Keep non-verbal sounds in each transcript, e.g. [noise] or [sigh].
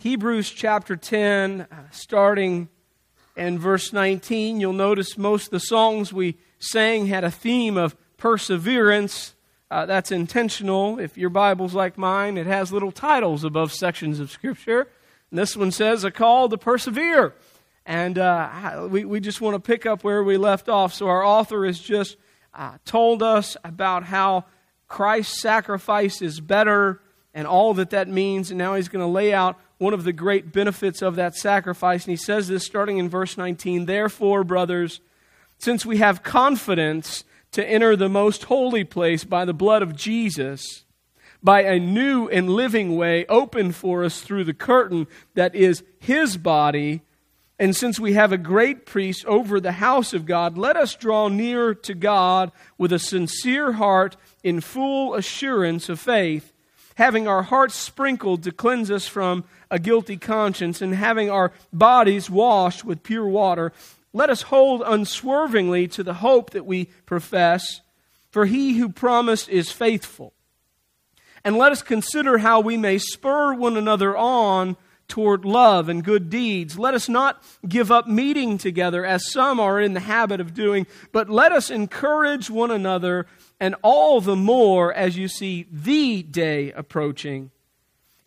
Hebrews chapter 10, uh, starting in verse 19. You'll notice most of the songs we sang had a theme of perseverance. Uh, that's intentional. If your Bible's like mine, it has little titles above sections of Scripture. And this one says, A Call to Persevere. And uh, we, we just want to pick up where we left off. So our author has just uh, told us about how Christ's sacrifice is better and all that that means. And now he's going to lay out one of the great benefits of that sacrifice. And he says this starting in verse 19 Therefore, brothers, since we have confidence to enter the most holy place by the blood of Jesus, by a new and living way opened for us through the curtain that is his body, and since we have a great priest over the house of God, let us draw near to God with a sincere heart in full assurance of faith, having our hearts sprinkled to cleanse us from a guilty conscience, and having our bodies washed with pure water, let us hold unswervingly to the hope that we profess, for he who promised is faithful. And let us consider how we may spur one another on toward love and good deeds. Let us not give up meeting together as some are in the habit of doing, but let us encourage one another, and all the more as you see the day approaching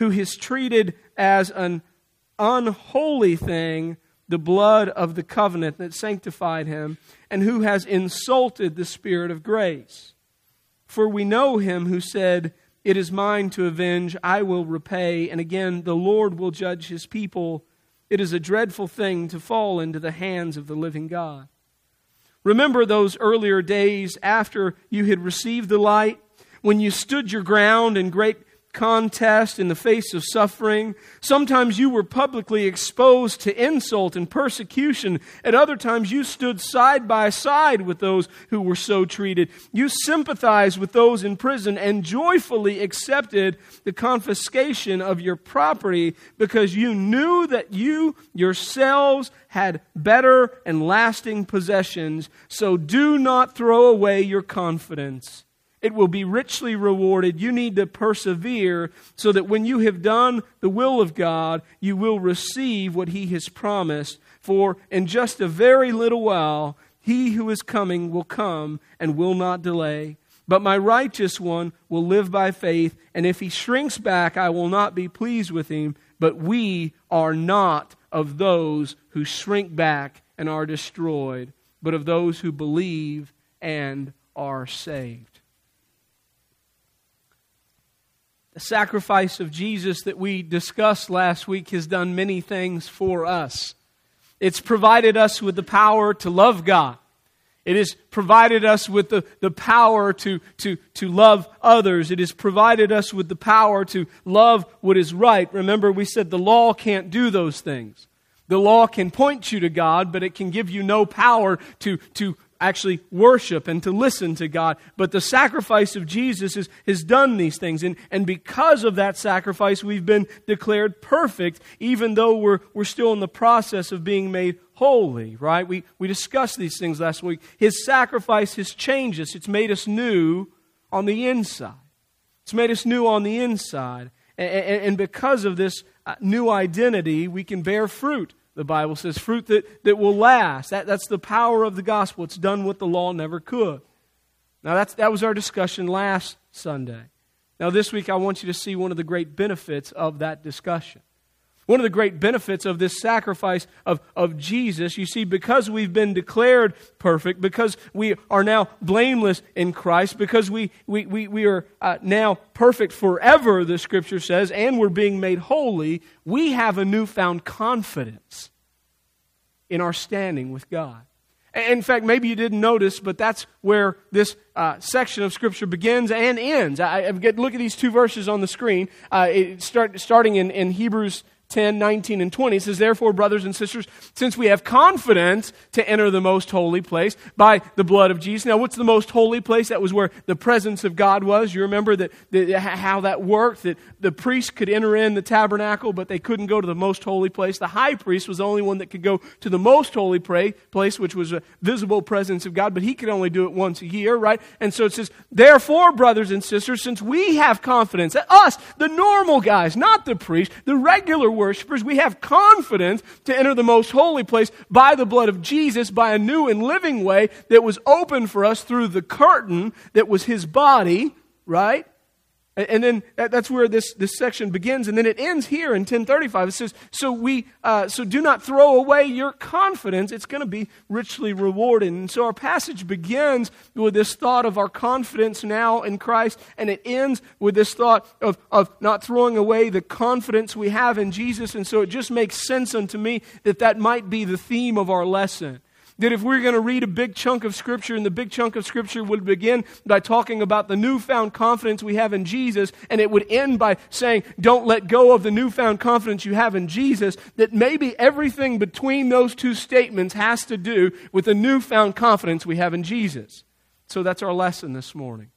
Who has treated as an unholy thing the blood of the covenant that sanctified him, and who has insulted the Spirit of grace. For we know him who said, It is mine to avenge, I will repay, and again, the Lord will judge his people. It is a dreadful thing to fall into the hands of the living God. Remember those earlier days after you had received the light, when you stood your ground in great contest in the face of suffering. Sometimes you were publicly exposed to insult and persecution. At other times, you stood side by side with those who were so treated. You sympathized with those in prison and joyfully accepted the confiscation of your property because you knew that you yourselves had better and lasting possessions. So do not throw away your confidence it will be richly rewarded. You need to persevere so that when you have done the will of God, you will receive what He has promised. For in just a very little while, He who is coming will come and will not delay. But my righteous one will live by faith, and if he shrinks back, I will not be pleased with him. But we are not of those who shrink back and are destroyed, but of those who believe and are saved. The sacrifice of Jesus that we discussed last week has done many things for us. It's provided us with the power to love God. It has provided us with the, the power to, to, to love others. It has provided us with the power to love what is right. Remember, we said the law can't do those things. The law can point you to God, but it can give you no power to, to actually worship and to listen to God. But the sacrifice of Jesus is, has done these things. And, and because of that sacrifice, we've been declared perfect, even though we're, we're still in the process of being made holy, right? We, we discussed these things last week. His sacrifice has changed us, it's made us new on the inside. It's made us new on the inside. And, and, and because of this uh, new identity, we can bear fruit the Bible says, fruit that, that will last. That, that's the power of the gospel. It's done what the law never could. Now, that's, that was our discussion last Sunday. Now, this week, I want you to see one of the great benefits of that discussion. One of the great benefits of this sacrifice of, of Jesus, you see, because we've been declared perfect, because we are now blameless in Christ, because we, we, we, we are uh, now perfect forever, the scripture says, and we're being made holy, we have a newfound confidence in our standing with God. In fact, maybe you didn't notice, but that's where this uh, section of Scripture begins and ends. I, I get, look at these two verses on the screen. Uh, start, starting in, in Hebrews 10, 19, and 20. It says, Therefore, brothers and sisters, since we have confidence to enter the most holy place by the blood of Jesus. Now, what's the most holy place? That was where the presence of God was. You remember that, that how that worked, that the priest could enter in the tabernacle, but they couldn't go to the most holy place. The high priest was the only one that could go to the most holy place, which was a visible presence of God, but he could only do it once a year, right? And so it says, Therefore, brothers and sisters, since we have confidence, that us, the normal guys, not the priest, the regular worshipers, we have confidence to enter the most holy place by the blood of Jesus, by a new and living way that was opened for us through the curtain that was his body, right? And then that's where this, this section begins, and then it ends here in 1035. It says, So we uh, so do not throw away your confidence, it's going to be richly rewarded. And so our passage begins with this thought of our confidence now in Christ, and it ends with this thought of, of not throwing away the confidence we have in Jesus. And so it just makes sense unto me that that might be the theme of our lesson that if we're going to read a big chunk of Scripture, and the big chunk of Scripture would begin by talking about the newfound confidence we have in Jesus, and it would end by saying, Don't let go of the newfound confidence you have in Jesus, that maybe everything between those two statements has to do with the newfound confidence we have in Jesus. So that's our lesson this morning.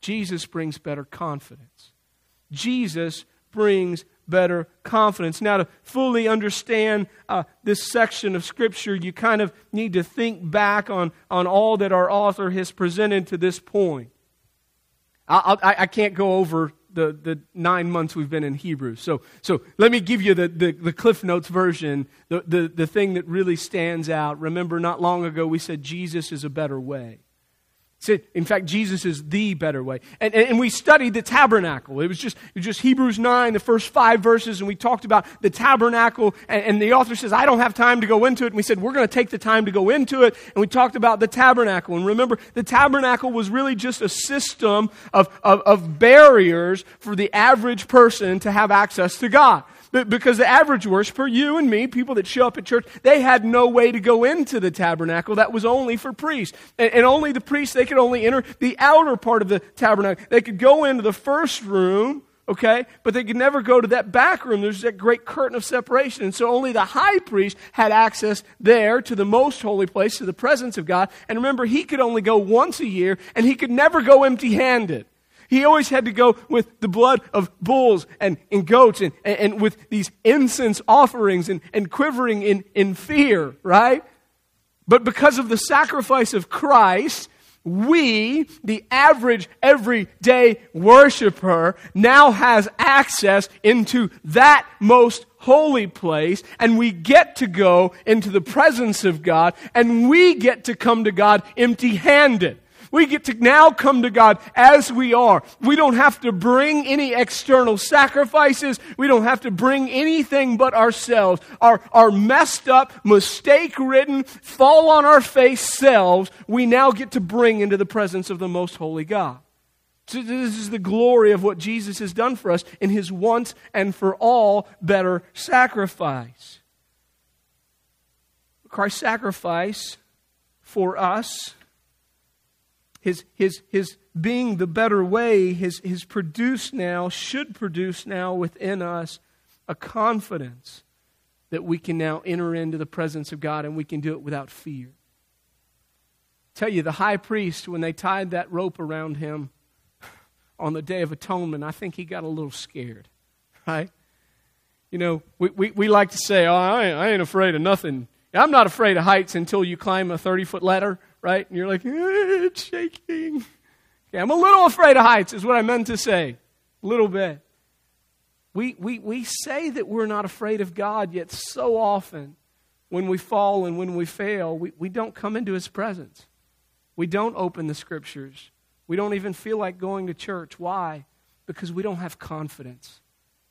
Jesus brings better confidence. Jesus brings better confidence. Now, to fully understand uh, this section of Scripture, you kind of need to think back on, on all that our author has presented to this point. I, I, I can't go over the, the nine months we've been in Hebrews. So, so let me give you the, the, the Cliff Notes version, the, the, the thing that really stands out. Remember, not long ago we said Jesus is a better way. In fact, Jesus is the better way. And, and, we studied the tabernacle. It was, just, it was just Hebrews 9, the first five verses, and we talked about the tabernacle. And, and the author says, I don't have time to go into it. And we said, we're going to take the time to go into it. And we talked about the tabernacle. And remember, the tabernacle was really just a system of, of, of barriers for the average person to have access to God. Because the average worshiper, you and me, people that show up at church, they had no way to go into the tabernacle. That was only for priests. And, only the priests, they could only enter the outer part of the tabernacle. They could go into the first room, okay, but they could never go to that back room. There's that great curtain of separation. And so only the high priest had access there to the most holy place, to the presence of God. And remember, he could only go once a year, and he could never go empty handed. He always had to go with the blood of bulls and, and goats and, and, and with these incense offerings and, and quivering in, in fear, right? But because of the sacrifice of Christ, we, the average everyday worshiper, now has access into that most holy place, and we get to go into the presence of God, and we get to come to God empty handed. We get to now come to God as we are. We don't have to bring any external sacrifices. We don't have to bring anything but ourselves. Our, our messed up, mistake ridden, fall on our face selves, we now get to bring into the presence of the most holy God. So this is the glory of what Jesus has done for us in his once and for all better sacrifice. Christ's sacrifice for us his, his, his being the better way has, has produced now, should produce now within us a confidence that we can now enter into the presence of God and we can do it without fear. tell you, the high priest, when they tied that rope around him [laughs] on the Day of Atonement, I think he got a little scared, right? You know, we, we, we like to say, oh, I, I ain't afraid of nothing. I'm not afraid of heights until you climb a 30 foot ladder, right? And you're like, eh, it's shaking. Okay, I'm a little afraid of heights, is what I meant to say. A little bit. We, we, we say that we're not afraid of God, yet so often when we fall and when we fail, we, we don't come into His presence. We don't open the scriptures. We don't even feel like going to church. Why? Because we don't have confidence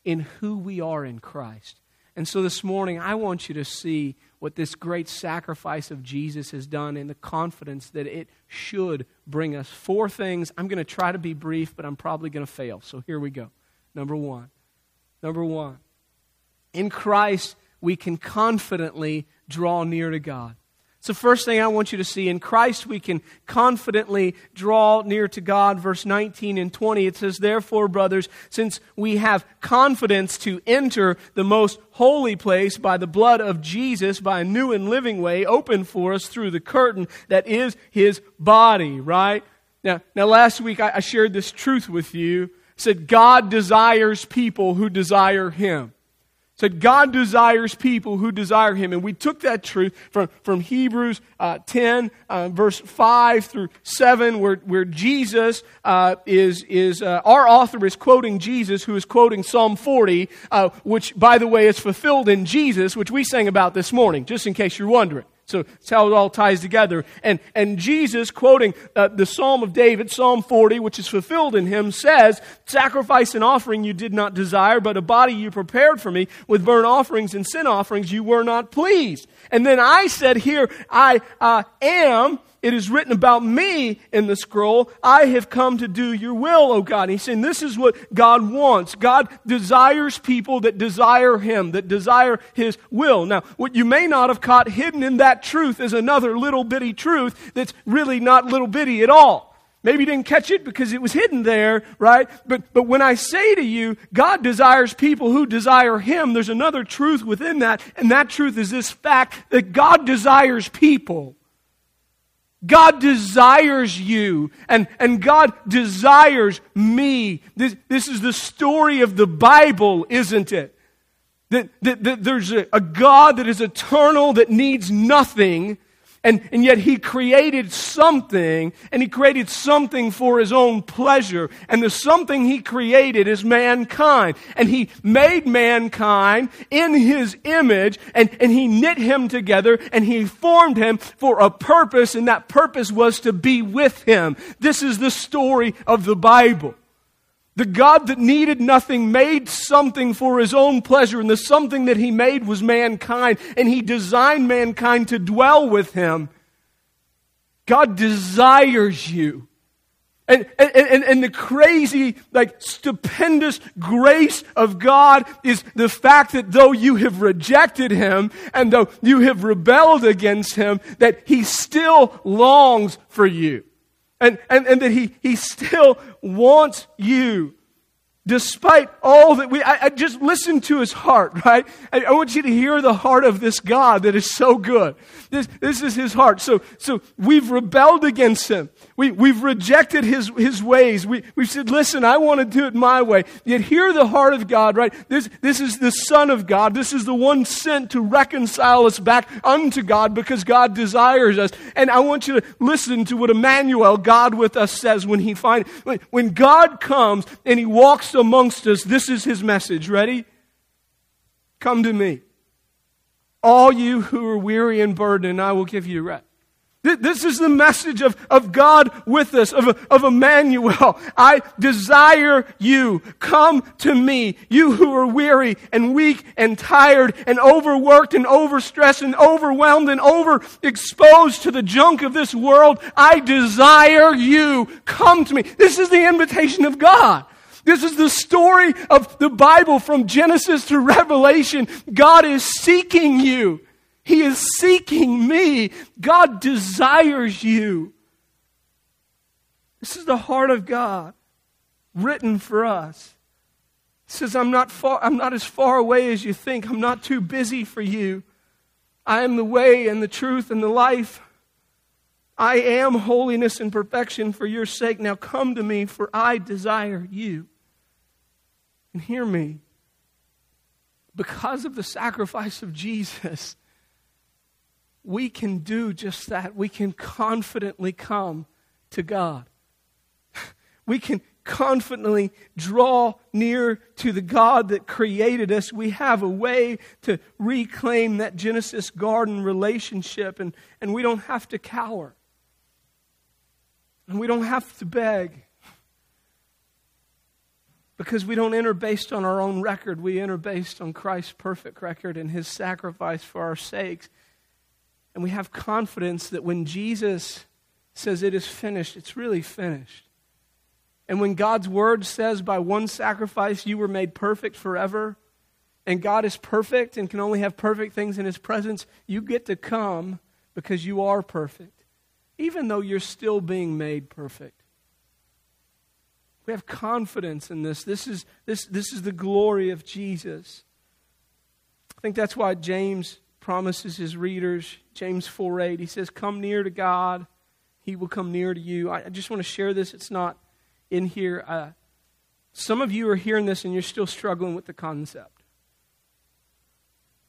in who we are in Christ. And so this morning, I want you to see what this great sacrifice of Jesus has done and the confidence that it should bring us. Four things. I'm going to try to be brief, but I'm probably going to fail. So here we go. Number one. Number one. In Christ, we can confidently draw near to God. It's the first thing I want you to see. In Christ, we can confidently draw near to God. Verse 19 and 20, it says, Therefore, brothers, since we have confidence to enter the most holy place by the blood of Jesus, by a new and living way opened for us through the curtain that is his body, right? Now, now last week I, I shared this truth with you. I said, God desires people who desire him said God desires people who desire Him. And we took that truth from, from Hebrews uh, 10, uh, verse 5 through 7, where, where Jesus uh, is, is uh, our author is quoting Jesus, who is quoting Psalm 40, uh, which, by the way, is fulfilled in Jesus, which we sang about this morning, just in case you're wondering. So that's how it all ties together. And, and Jesus, quoting uh, the Psalm of David, Psalm 40, which is fulfilled in him, says, Sacrifice and offering you did not desire, but a body you prepared for me. With burnt offerings and sin offerings you were not pleased. And then I said, Here I uh, am it is written about me in the scroll. I have come to do your will, O God. he's saying this is what God wants. God desires people that desire him, that desire his will. Now, what you may not have caught hidden in that truth is another little bitty truth that's really not little bitty at all. Maybe you didn't catch it because it was hidden there, right? But, but when I say to you, God desires people who desire Him, there's another truth within that, and that truth is this fact that God desires people. God desires you, and, and God desires me. This, this is the story of the Bible, isn't it? That, that, that there's a, a God that is eternal, that needs nothing, and, and yet he created something, and he created something for his own pleasure. And the something he created is mankind. And he made mankind in his image, and, and he knit him together, and he formed him for a purpose, and that purpose was to be with him. This is the story of the Bible. The God that needed nothing made something for his own pleasure, and the something that he made was mankind, and he designed mankind to dwell with him. God desires you. And, and, and, and, the crazy, like, stupendous grace of God is the fact that though you have rejected Him and though you have rebelled against Him, that He still longs for you and, and, and that he, he still wants you despite all that we I, I, just listen to his heart [laughs] right? I, I, want you to hear the heart of this god that is so good. This, this is his heart. So so we've rebelled against him. We, we've rejected his, his ways. We, we've said listen i want to do it my way. Yet hear the heart of god right? This, this is the son of god. This is the one sent to reconcile us back unto god because god desires us. And i want you to listen to what emmanuel god with us says when he finds when god comes and he walks amongst us, this is his message. Ready? Come to me. All you who are weary and burdened, I will give you rest. This is the message of, of God with us, of, of Emmanuel. I desire you. Come to me, you who are weary and weak and tired and overworked and overstressed and overwhelmed and overexposed to the junk of this world. I desire you. Come to me. This is the invitation of God. This is the story of the Bible from Genesis to Revelation. God is seeking you. He is seeking me. God desires you. This is the heart of God written for us. He says, I'm not, far, I'm not as far away as you think. I'm not too busy for you. I am the way and the truth and the life. I am holiness and perfection for your sake. Now come to me, for I desire you. And hear me. Because of the sacrifice of Jesus, we can do just that. We can confidently come to God. We can confidently draw near to the God that created us. We have a way to reclaim that Genesis garden relationship, and, and we don't have to cower. And we don't have to beg. Because we don't enter based on our own record, we enter based on Christ's perfect record and his sacrifice for our sakes. And we have confidence that when Jesus says it is finished, it's really finished. And when God's word says by one sacrifice you were made perfect forever, and God is perfect and can only have perfect things in his presence, you get to come because you are perfect, even though you're still being made perfect. We have confidence in this. This is, this, this is the glory of Jesus. I think that's why James promises his readers, James 4 8, he says, Come near to God, he will come near to you. I, I just want to share this. It's not in here. Uh, some of you are hearing this and you're still struggling with the concept.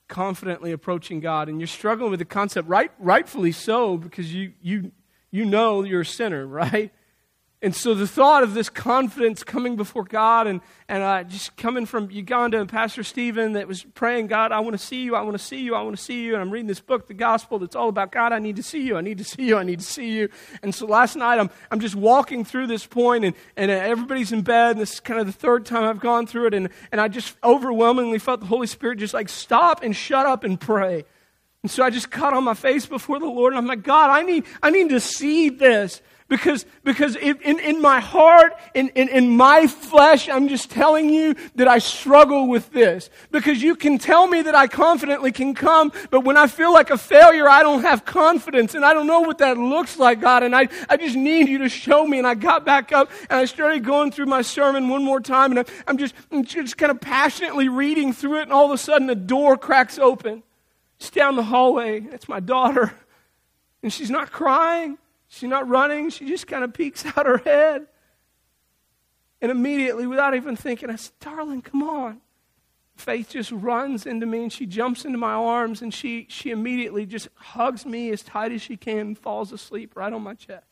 Confidently approaching God, and you're struggling with the concept, right, rightfully so, because you, you, you know you're a sinner, [laughs] right? And so the thought of this confidence coming before God and, and uh, just coming from Uganda and Pastor Stephen that was praying, God, I want to see you, I want to see you, I want to see you. And I'm reading this book, The Gospel, that's all about God, I need to see you, I need to see you, I need to see you. And so last night I'm, I'm just walking through this point and, and uh, everybody's in bed. And this is kind of the third time I've gone through it. And, and I just overwhelmingly felt the Holy Spirit just like stop and shut up and pray. And so I just cut on my face before the Lord and I'm like, God, I need, I need to see this. Because, because in, in my heart, in, in, in my flesh, I'm just telling you that I struggle with this. Because you can tell me that I confidently can come, but when I feel like a failure, I don't have confidence. And I don't know what that looks like, God. And I, I just need you to show me. And I got back up and I started going through my sermon one more time. And I'm just, I'm just kind of passionately reading through it. And all of a sudden, a door cracks open. It's down the hallway. It's my daughter. And she's not crying. She's not running. She just kind of peeks [laughs] out her head. And immediately, without even thinking, I said, Darling, come on. Faith just runs into me and she jumps into my arms and she, she immediately just hugs me as tight as she can and falls asleep right on my chest.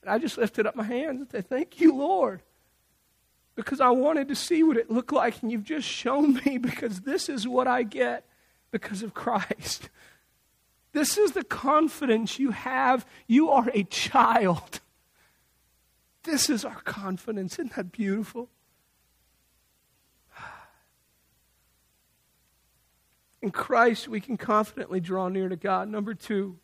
And I just lifted up my hands and said, Thank you, Lord. Because I wanted to see what it looked like, and you've just shown [laughs] me because this is what I get because of Christ. This is the confidence you have. You are a child. This is our confidence. Isn't that beautiful? In Christ, we can confidently draw near to God. Number two,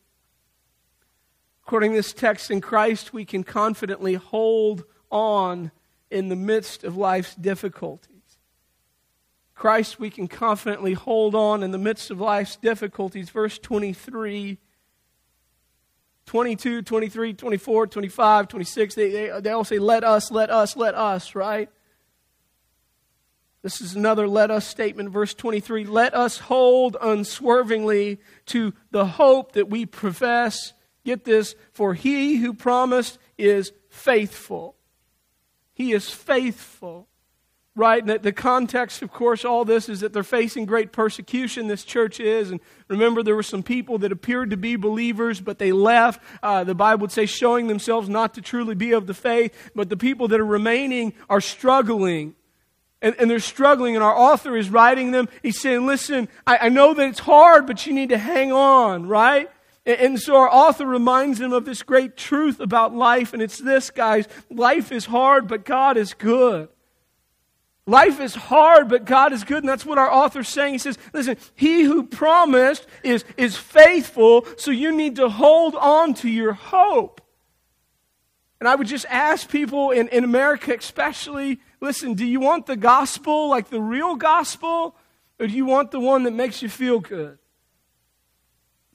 according to this text, in Christ, we can confidently hold on in the midst of life's difficulty. Christ, we can confidently hold on in the midst of life's difficulties. Verse 23, 22, 23, 24, 25, 26, they, they, they all say, Let us, let us, let us, right? This is another let us statement, verse 23. Let us hold unswervingly to the hope that we profess. Get this, for he who promised is faithful. He is faithful right? The, the, context, of course, all this is that they're facing great persecution, this church is. And remember, there were some people that appeared to be believers, but they left. Uh, the Bible would say, showing themselves not to truly be of the faith. But the people that are remaining are struggling. And, and they're struggling, and our author is writing them. He's saying, Listen, I, I know that it's hard, but you need to hang on, right? And so our author reminds them of this great truth about life, and it's this, guys life is hard, but God is good. Life is hard, but God is good. And that's what our author's saying. He says, listen, he who promised is, is faithful, so you need to hold on to your hope. And I would just ask people in, in America, especially, listen, do you want the gospel, like the real gospel, or do you want the one that makes you feel good?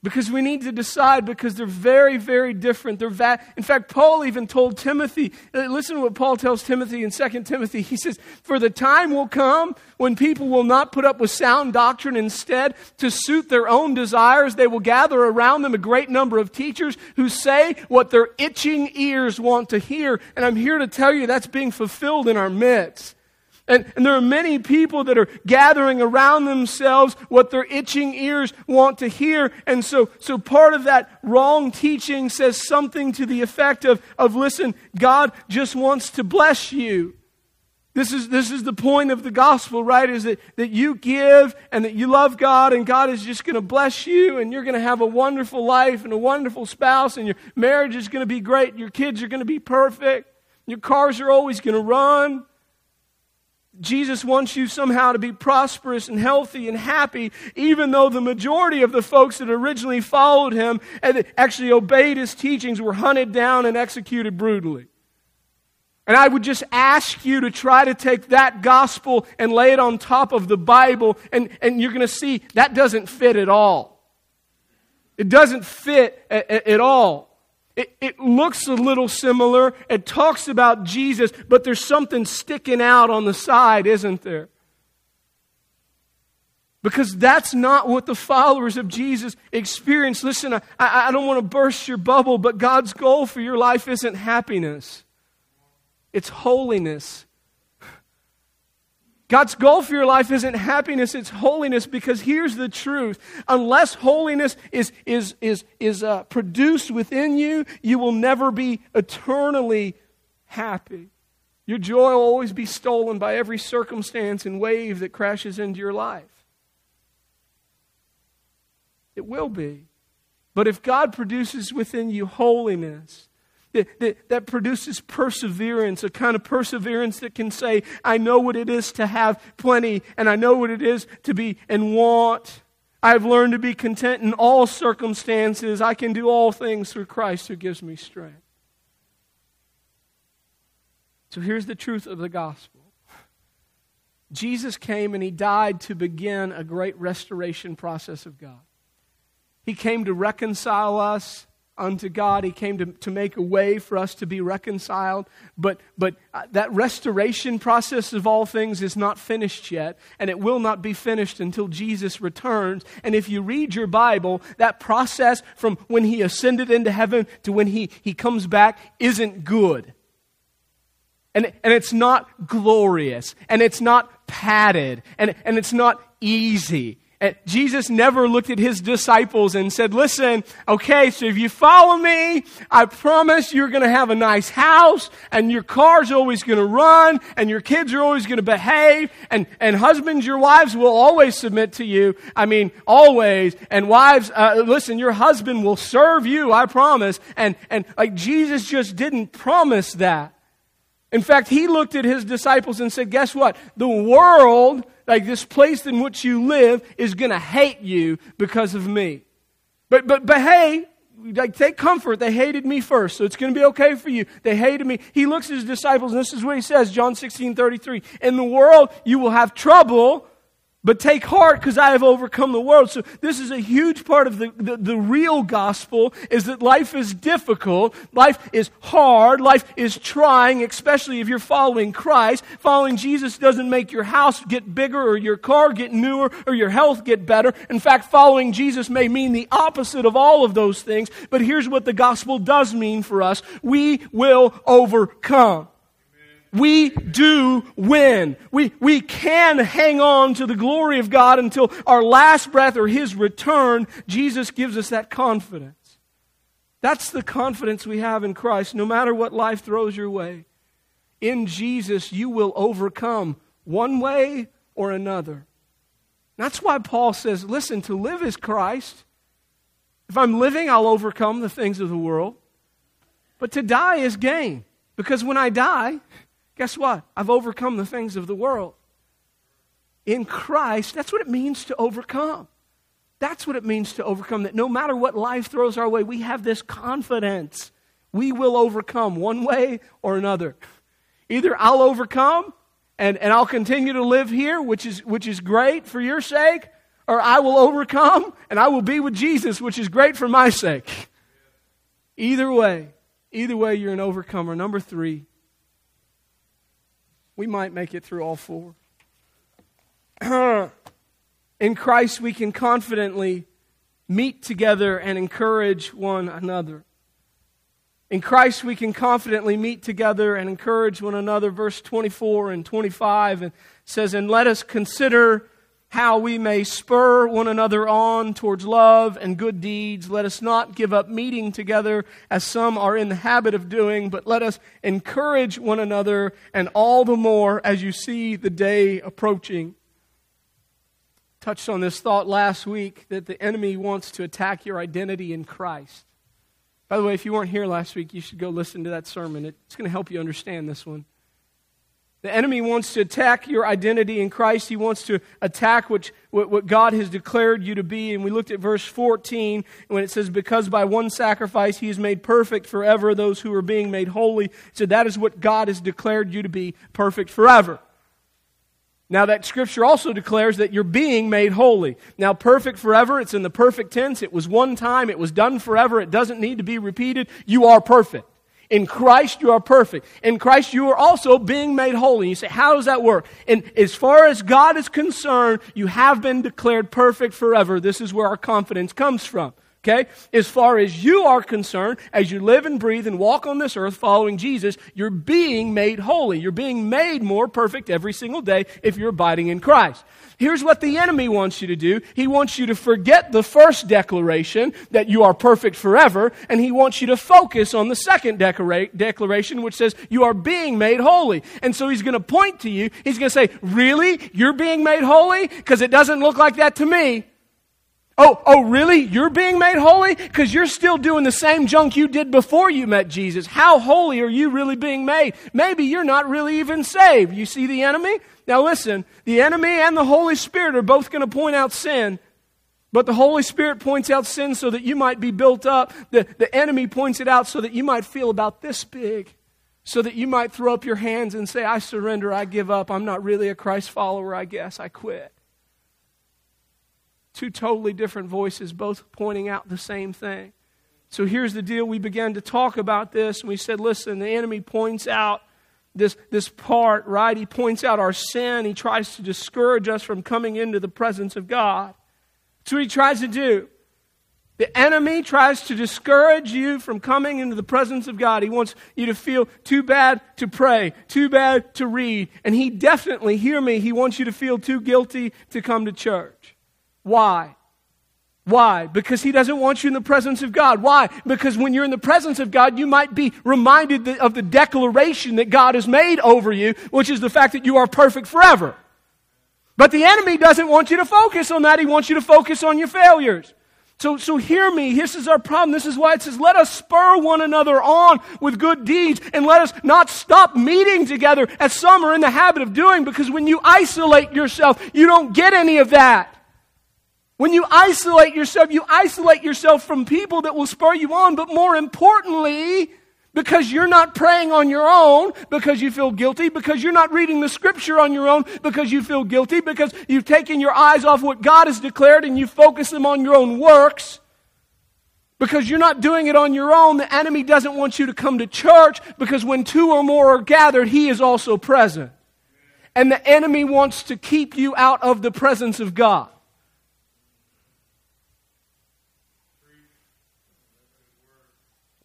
Because we need to decide because they're very, very different. They're va- in fact, Paul even told Timothy, uh, listen to what Paul tells Timothy in 2 Timothy. He says, For the time will come when people will not put up with sound doctrine. Instead, to suit their own desires, they will gather around them a great number of teachers who say what their itching ears want to hear. And I'm here to tell you that's being fulfilled in our midst. And, and, there are many people that are gathering around themselves what their itching ears want to hear. And so, so part of that wrong teaching says something to the effect of, of listen, God just wants to bless you. This is, this is the point of the gospel, right? Is that, that you give and that you love God and God is just going to bless you and you're going to have a wonderful life and a wonderful spouse and your marriage is going to be great. Your kids are going to be perfect. Your cars are always going to run. Jesus wants you somehow to be prosperous and healthy and happy, even though the majority of the folks that originally followed him and actually obeyed his teachings were hunted down and executed brutally. And I would just ask you to try to take that gospel and lay it on top of the Bible, and, and you're going to see that doesn't fit at all. It doesn't fit at, all. It, it looks a little similar. It talks about Jesus, but there's something sticking out on the side, isn't there? Because that's not what the followers of Jesus experience. Listen, I, I don't want to burst your bubble, but God's goal for your life isn't happiness, it's holiness. God's goal for your life isn't happiness, it's holiness because here's the truth. Unless holiness is, is, is, is uh, produced within you, you will never be eternally happy. Your joy will always be stolen by every circumstance and wave that crashes into your life. It will be. But if God produces within you holiness, that, that, that, produces perseverance, a kind of perseverance that can say, I know what it is to have plenty, and I know what it is to be in want. I've learned to be content in all circumstances. I can do all things through Christ who gives me strength. So here's the truth of the gospel Jesus came and he died to begin a great restoration process of God. He came to reconcile us unto God. He came to, to make a way for us to be reconciled. But, but uh, that restoration process of all things is not finished yet, and it will not be finished until Jesus returns. And if you read your Bible, that process from when he ascended into heaven to when he, he comes back isn't good. And, and it's not glorious, and it's not padded, and, and it's not easy. Jesus never looked at his disciples and said, Listen, okay, so if you follow me, I promise you're going to have a nice house, and your car's always going to run, and your kids are always going to behave, and, and husbands, your wives will always submit to you. I mean, always. And wives, uh, listen, your husband will serve you, I promise. And, and like Jesus just didn't promise that. In fact, he looked at his disciples and said, Guess what? The world like this place in which you live is going to hate you because of me. But, but, but hey, like take comfort. They hated me first, so it's going to be okay for you. They hated me. He looks at his disciples, and this is what he says, John 16, 33. In the world, you will have trouble, but take heart because I have overcome the world. So this is a huge part of the, the, the, real gospel is that life is difficult. Life is hard. Life is trying, especially if you're following Christ. Following Jesus doesn't make your house get bigger or your car get newer or your health get better. In fact, following Jesus may mean the opposite of all of those things. But here's what the gospel does mean for us. We will overcome we do win. We, we can hang on to the glory of God until our last breath or His return. Jesus gives us that confidence. That's the confidence we have in Christ. No matter what life throws your way, in Jesus you will overcome one way or another. That's why Paul says, listen, to live is Christ. If I'm living, I'll overcome the things of the world. But to die is gain. Because when I die, Guess what? I've overcome the things of the world. In Christ, that's what it means to overcome. That's what it means to overcome. That no matter what life throws our way, we have this confidence. We will overcome one way or another. Either I'll overcome and, and I'll continue to live here, which is, which is great for your sake, or I will overcome and I will be with Jesus, which is great for my sake. Either way, either way, you're an overcomer. Number three, we might make it through all four. [clears throat] In Christ, we can confidently meet together and encourage one another. In Christ, we can confidently meet together and encourage one another. Verse 24 and 25 and says, And let us consider how we may spur one another on towards love and good deeds. Let us not give up meeting together as some are in the habit of doing, but let us encourage one another, and all the more as you see the day approaching. Touched on this thought last week that the enemy wants to attack your identity in Christ. By the way, if you weren't here last week, you should go listen to that sermon. It's going to help you understand this one. The enemy wants to attack your identity in Christ. He wants to attack what, what, God has declared you to be. And we looked at verse 14 when it says, Because by one sacrifice he has made perfect forever those who are being made holy. So that is what God has declared you to be perfect forever. Now, that scripture also declares that you're being made holy. Now, perfect forever, it's in the perfect tense. It was one time, it was done forever. It doesn't need to be repeated. You are perfect. In Christ, you are perfect. In Christ, you are also being made holy. You say, how does that work? And as far as God is concerned, you have been declared perfect forever. This is where our confidence comes from. Okay? As far as you are concerned, as you live and breathe and walk on this earth following Jesus, you're being made holy. You're being made more perfect every single day if you're abiding in Christ. Here's what the enemy wants you to do. He wants you to forget the first declaration that you are perfect forever, and he wants you to focus on the second declara- declaration, which says you are being made holy. And so he's going to point to you. He's going to say, Really? You're being made holy? Because it doesn't look like that to me. Oh, oh, really? You're being made holy? Because you're still doing the same junk you did before you met Jesus. How holy are you really being made? Maybe you're not really even saved. You see the enemy? Now listen, the enemy and the Holy Spirit are both going to point out sin. But the Holy Spirit points out sin so that you might be built up. The, the enemy points it out so that you might feel about this big. So that you might throw up your hands and say, I surrender, I give up, I'm not really a Christ follower, I guess, I quit. Two totally different voices, both pointing out the same thing. So here's the deal. We began to talk about this, and we said, listen, the enemy points out this, this part, right? He points out our sin. He tries to discourage us from coming into the presence of God. That's what he tries to do. The enemy tries to discourage you from coming into the presence of God. He wants you to feel too bad to pray, too bad to read. And he definitely, hear me, he wants you to feel too guilty to come to church. Why? Why? Because he doesn't want you in the presence of God. Why? Because when you're in the presence of God, you might be reminded of the declaration that God has made over you, which is the fact that you are perfect forever. But the enemy doesn't want you to focus on that. He wants you to focus on your failures. So, so hear me. This is our problem. This is why it says, let us spur one another on with good deeds and let us not stop meeting together as some are in the habit of doing because when you isolate yourself, you don't get any of that. When you isolate yourself, you isolate yourself from people that will spur you on, but more importantly, because you're not praying on your own because you feel guilty, because you're not reading the scripture on your own because you feel guilty, because you've taken your eyes off what God has declared and you focus them on your own works. Because you're not doing it on your own, the enemy doesn't want you to come to church because when two or more are gathered, he is also present. And the enemy wants to keep you out of the presence of God.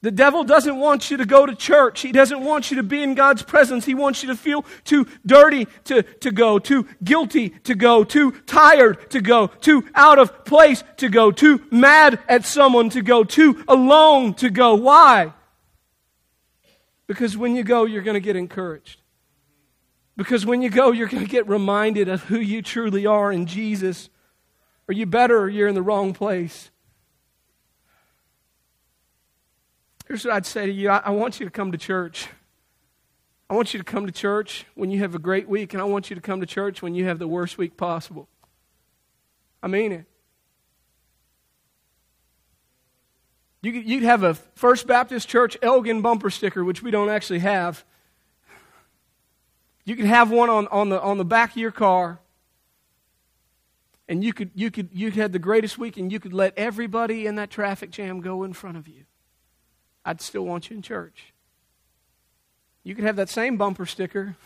The devil doesn't want you to go to church. He doesn't want you to be in God's presence. He wants you to feel too dirty to, to go, too guilty to go, too tired to go, too out of place to go, too mad at someone to go, too alone to go. Why? Because when you go, you're going to get encouraged. Because when you go, you're going to get reminded of who you truly are in Jesus. Are you better or you're in the wrong place? Here's what I'd say to you I, I want you to come to church. I want you to come to church when you have a great week, and I want you to come to church when you have the worst week possible. I mean it. You, you'd have a First Baptist Church Elgin bumper sticker, which we don't actually have. You could have one on, on, the, on the back of your car, and you could, you, could, you could have the greatest week, and you could let everybody in that traffic jam go in front of you. I'd still want you in church. You could have that same bumper sticker.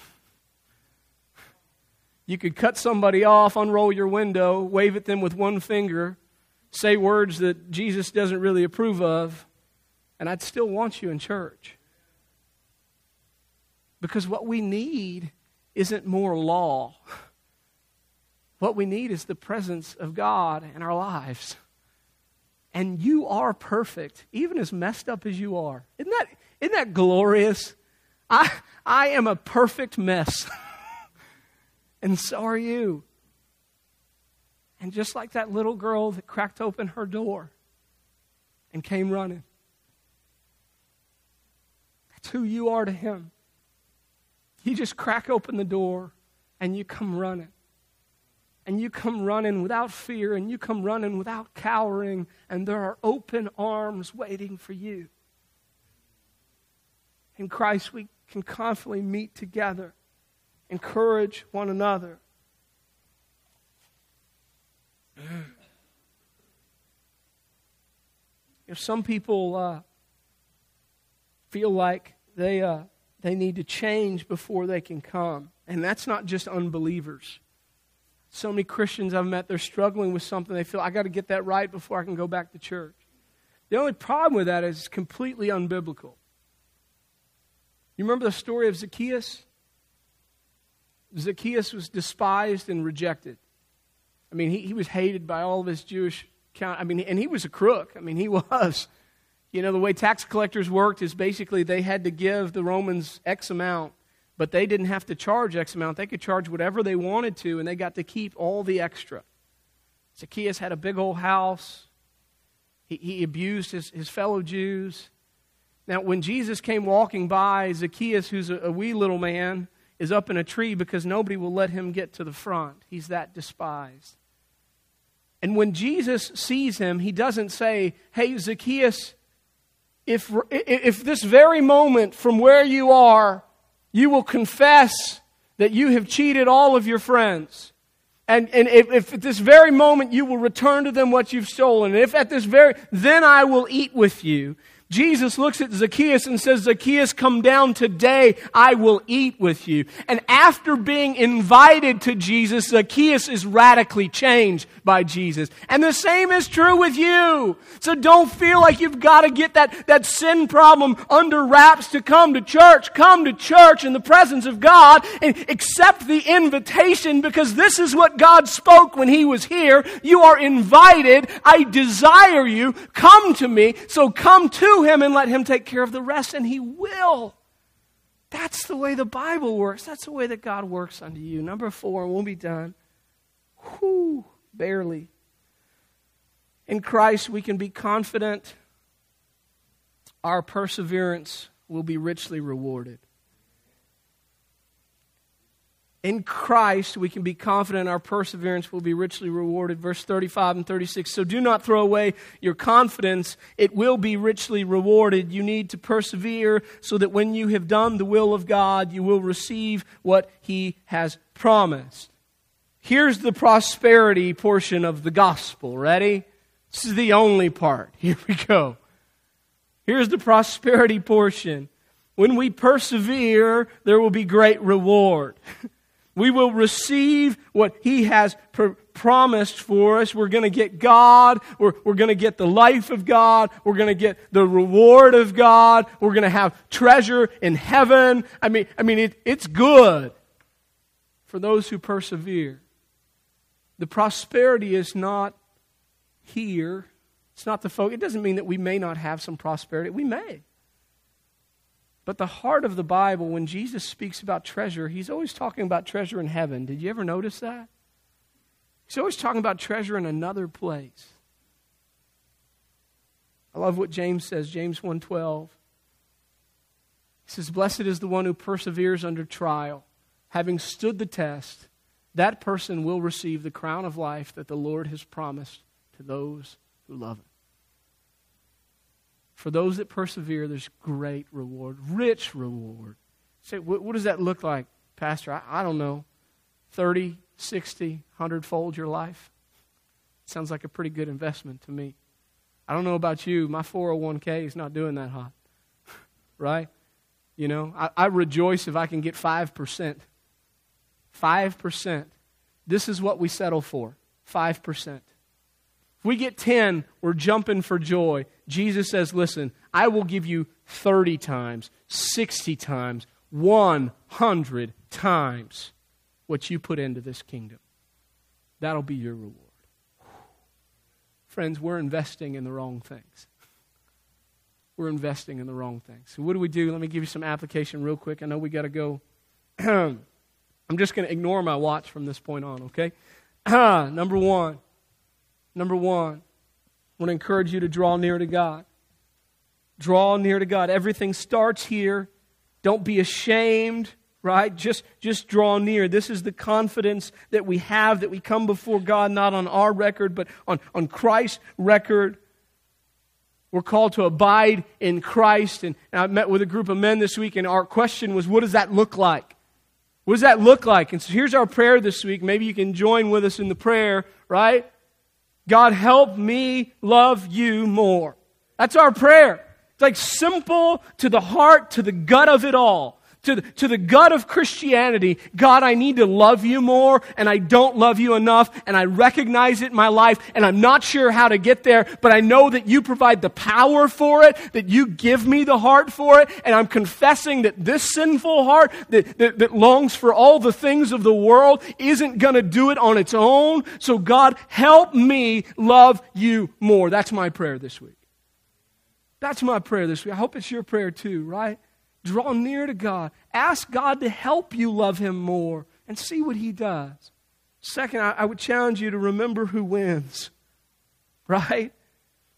You could cut somebody off, unroll your window, wave at them with one finger, say words that Jesus doesn't really approve of, and I'd still want you in church. Because what we need isn't more law. What we need is the presence of God in our lives and you are perfect, even as messed up as you are. Isn't that, isn't that glorious? I, I am a perfect mess, [laughs] and so are you. And just like that little girl that cracked open her door and came running, that's who you are to Him. You just crack open the door and you come running and you come running without fear and you come running without cowering, and there are open arms waiting for you. In Christ, we can confidently meet together, encourage one another, [clears throat] If some people uh, feel like they, uh, they need to change before they can come, and that's not just unbelievers. So many Christians I've met, they're struggling with something. They feel, I got to get that right before I can go back to church. The only problem with that is it's completely unbiblical. You remember the story of Zacchaeus? Zacchaeus was despised and rejected. I mean, he, he was hated by all of his Jewish count. I mean, and he was a crook. I mean, he [laughs] was. You know, the way tax collectors worked is basically they had to give the Romans X amount, but they didn't have to charge X amount. They could charge whatever they wanted to, and they got to keep all the extra. Zacchaeus had a big old house. He, he abused his, his fellow Jews. Now, when Jesus came walking by, Zacchaeus, who's a, a wee little man, is up in a tree because nobody will let him get to the front. He's that despised. And when Jesus sees him, he doesn't say, Hey, Zacchaeus, if, if this very moment from where you are, you will confess that you have cheated all of your friends. And, and if, if, at this very moment you will return to them what you've stolen, and if at this very, then I will eat with you. Jesus looks at Zacchaeus and says, Zacchaeus, come down today. I will eat with you. And after being invited to Jesus, Zacchaeus is radically changed by Jesus. And the same is true with you. So don't feel like you've got to get that, that sin problem under wraps to come to church. Come to church in the presence of God and accept the invitation because this is what God spoke when He was here. You are invited. I desire you. Come to me. So come to him and let him take care of the rest, and he will. That's the way the Bible works. That's the way that God works unto you. Number four, we'll be done. Whew, barely. In Christ, we can be confident our perseverance will be richly rewarded. In Christ, we can be confident our perseverance will be richly rewarded. Verse 35 and 36. So do not throw away your confidence, it will be richly rewarded. You need to persevere so that when you have done the will of God, you will receive what He has promised. Here's the prosperity portion of the gospel. Ready? This is the only part. [laughs] Here we go. Here's the prosperity portion. When we persevere, there will be great reward. [laughs] We will receive what He has pr- promised for us. We're going to get God. We're, we're going to get the life of God. We're going to get the reward of God. We're going to have treasure in heaven. I mean, I mean it, it's good for those who persevere. The prosperity is not here. It's not the focus. It doesn't mean that we may not have some prosperity. We may. But the heart of the Bible, when Jesus speaks about treasure, he's always talking about treasure in heaven. Did you ever notice that? He's always talking about treasure in another place. I love what James says, James 1:12. He says, "Blessed is the one who perseveres under trial, having stood the test. That person will receive the crown of life that the Lord has promised to those who love him." For those that persevere, there's great reward, rich reward. Say, what, what does that look like, Pastor? I, I don't know. 30, 60, 100 fold your life? Sounds like a pretty good investment to me. I don't know about you. My 401k is not doing that hot. [laughs] right? You know, I, I rejoice if I can get 5%. 5%. This is what we settle for 5%. If we get 10, we're jumping for joy. Jesus says, Listen, I will give you 30 times, 60 times, 100 times what you put into this kingdom. That'll be your reward. Friends, we're investing in the wrong things. We're investing in the wrong things. So, what do we do? Let me give you some application real quick. I know we got to go. [clears throat] I'm just going to ignore my watch from this point on, okay? [clears throat] Number one, Number one, I want to encourage you to draw near to God. Draw near to God. Everything starts here. Don't be ashamed, right? Just, just draw near. This is the confidence that we have that we come before God not on our record, but on, on Christ's record. We're called to abide in Christ. And, and I met with a group of men this week, and our question was, what does that look like? What does that look like? And so here's our prayer this week. Maybe you can join with us in the prayer, right? God, help me love you more. That's our prayer. It's like simple to the heart, to the gut of it all to the, to the gut of Christianity, God, I need to love you more, and I don't love you enough, and I recognize it in my life, and I'm not sure how to get there, but I know that you provide the power for it, that you give me the heart for it, and I'm confessing that this sinful heart that, that, that longs for all the things of the world isn't going to do it on its own. So, God, help me love you more. That's my prayer this week. That's my prayer this week. I hope it's your prayer too, right? Draw near to God. Ask God to help you love Him more and see what He does. Second, I, I would challenge you to remember who wins, [laughs] right?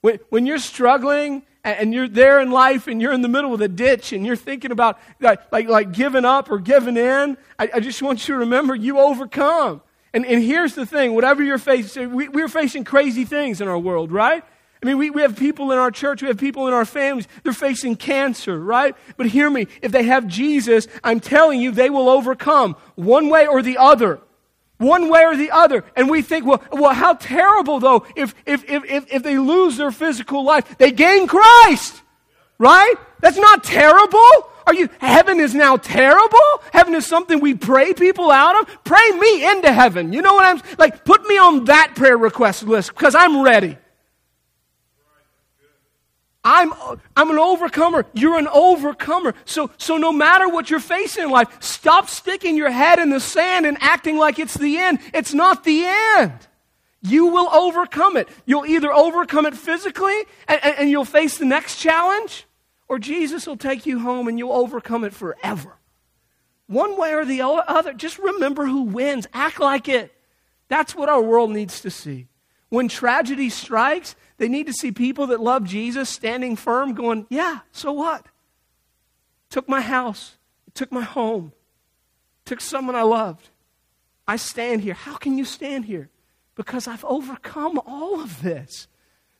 When, when you're struggling and you're there in life and you're in the middle of a ditch and you're thinking about like, like, like giving up or giving in, I, I just want you to remember you overcome. And, and here's the thing whatever you're facing, we, we're facing crazy things in our world, right? I mean, we, we have people in our church, we have people in our families, they're facing cancer, right? But hear me, if they have Jesus, I'm telling you, they will overcome one way or the other. One way or the other. And we think, well, well how terrible, though, if, if, if, if, if they lose their physical life, they gain Christ, right? That's not terrible. Are you, heaven is now terrible? Heaven is something we pray people out of? Pray me into heaven. You know what I'm, like, put me on that prayer request list because I'm ready. I'm, I'm an overcomer. You're an overcomer. So, so no matter what you're facing in life, stop sticking your head in the sand and acting like it's the end. It's not the end. You will overcome it. You'll either overcome it physically and, and, and you'll face the next challenge, or Jesus will take you home and you'll overcome it forever. One way or the other, just remember who wins. Act like it. That's what our world needs to see. When tragedy strikes, they need to see people that love Jesus standing firm, going, Yeah, so what? Took my house, took my home, took someone I loved. I stand here. How can you stand here? Because I've overcome all of this.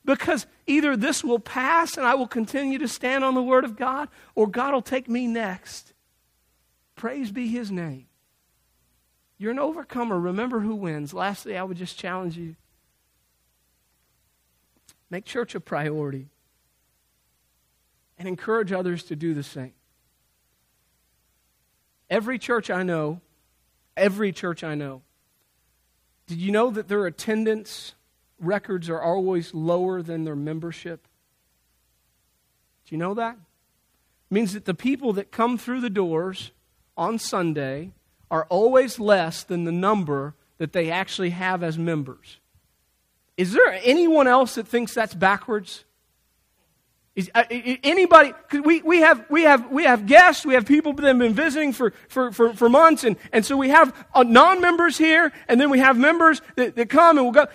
Because either this will pass and I will continue to stand on the Word of God, or God will take me next. Praise be His name. You're an overcomer. Remember who wins. Lastly, I would just challenge you Make church a priority and encourage others to do the same. Every church I know, every church I know, did you know that their attendance records are always lower than their membership? Do you know that? It means that the people that come through the doors on Sunday are always less than the number that they actually have as members. Is there anyone else that thinks that's backwards? Is, uh, anybody, we, we, have, we, have, we have guests, we have people that have been visiting for, for, for, for months, and, and so we have uh, non members here, and then we have members that, that come and will go.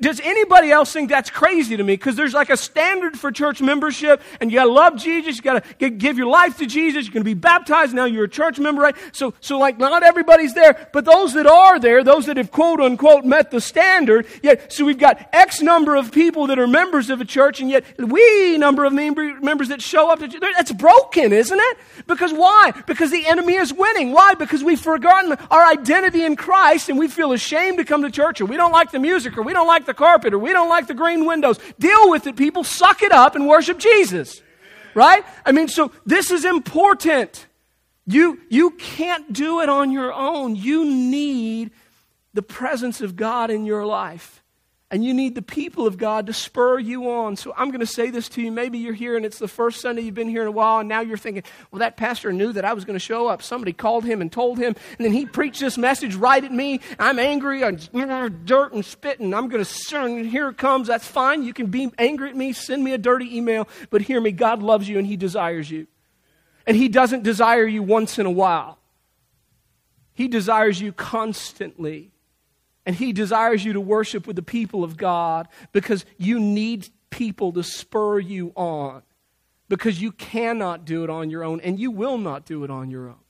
Does anybody else think that's crazy to me? Because there's like a standard for church membership, and you got to love Jesus, you got to give your life to Jesus, you're to be baptized, now you're a church member, right? So, so, like, not everybody's there, but those that are there, those that have quote unquote met the standard, yet, so we've got X number of people that are members of a church, and yet we number of members members that show up. To, that's broken, isn't it? Because why? Because the enemy is winning. Why? Because we've forgotten our identity in Christ and we feel ashamed to come to church or we don't like the music or we don't like the carpet or we don't like the green windows. Deal with it, people. Suck it up and worship Jesus. Right? I mean, so this is important. You, you can't do it on your own. You need the presence of God in your life. And you need the people of God to spur you on. So I'm going to say this to you. Maybe you're here and it's the first Sunday you've been here in a while, and now you're thinking, well, that pastor knew that I was going to show up. Somebody called him and told him, and then he preached this message right at me. I'm angry, I'm dirt and spitting. I'm going to sing, here it comes. That's fine. You can be angry at me, send me a dirty email, but hear me, God loves you and he desires you. And he doesn't desire you once in a while, he desires you constantly. And He desires you to worship with the people of God because you need people to spur you on. Because you cannot do it on your own, and you will not do it on your own.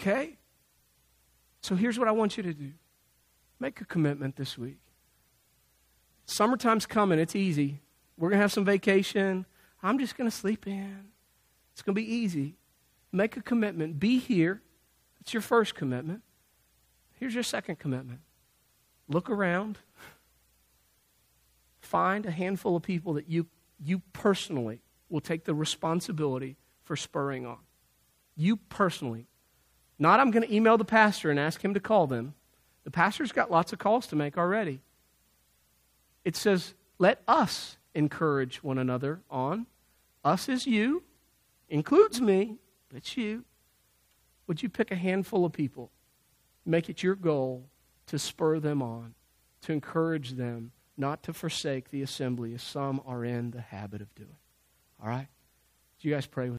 Okay? So here's what I want you to do make a commitment this week. Summertime's coming, it's easy. We're going to have some vacation. I'm just going to sleep in. It's going to be easy. Make a commitment. Be here. It's your first commitment. Here's your second commitment look around. Find a handful of people that you, you personally will take the responsibility for spurring on. You personally. Not, I'm going to email the pastor and ask him to call them. The pastor's got lots of calls to make already. It says, let us encourage one another on. Us is you, includes me, it's you. Would you pick a handful of people, make it your goal to spur them on, to encourage them not to forsake the assembly as some are in the habit of doing? All right? Do you guys pray with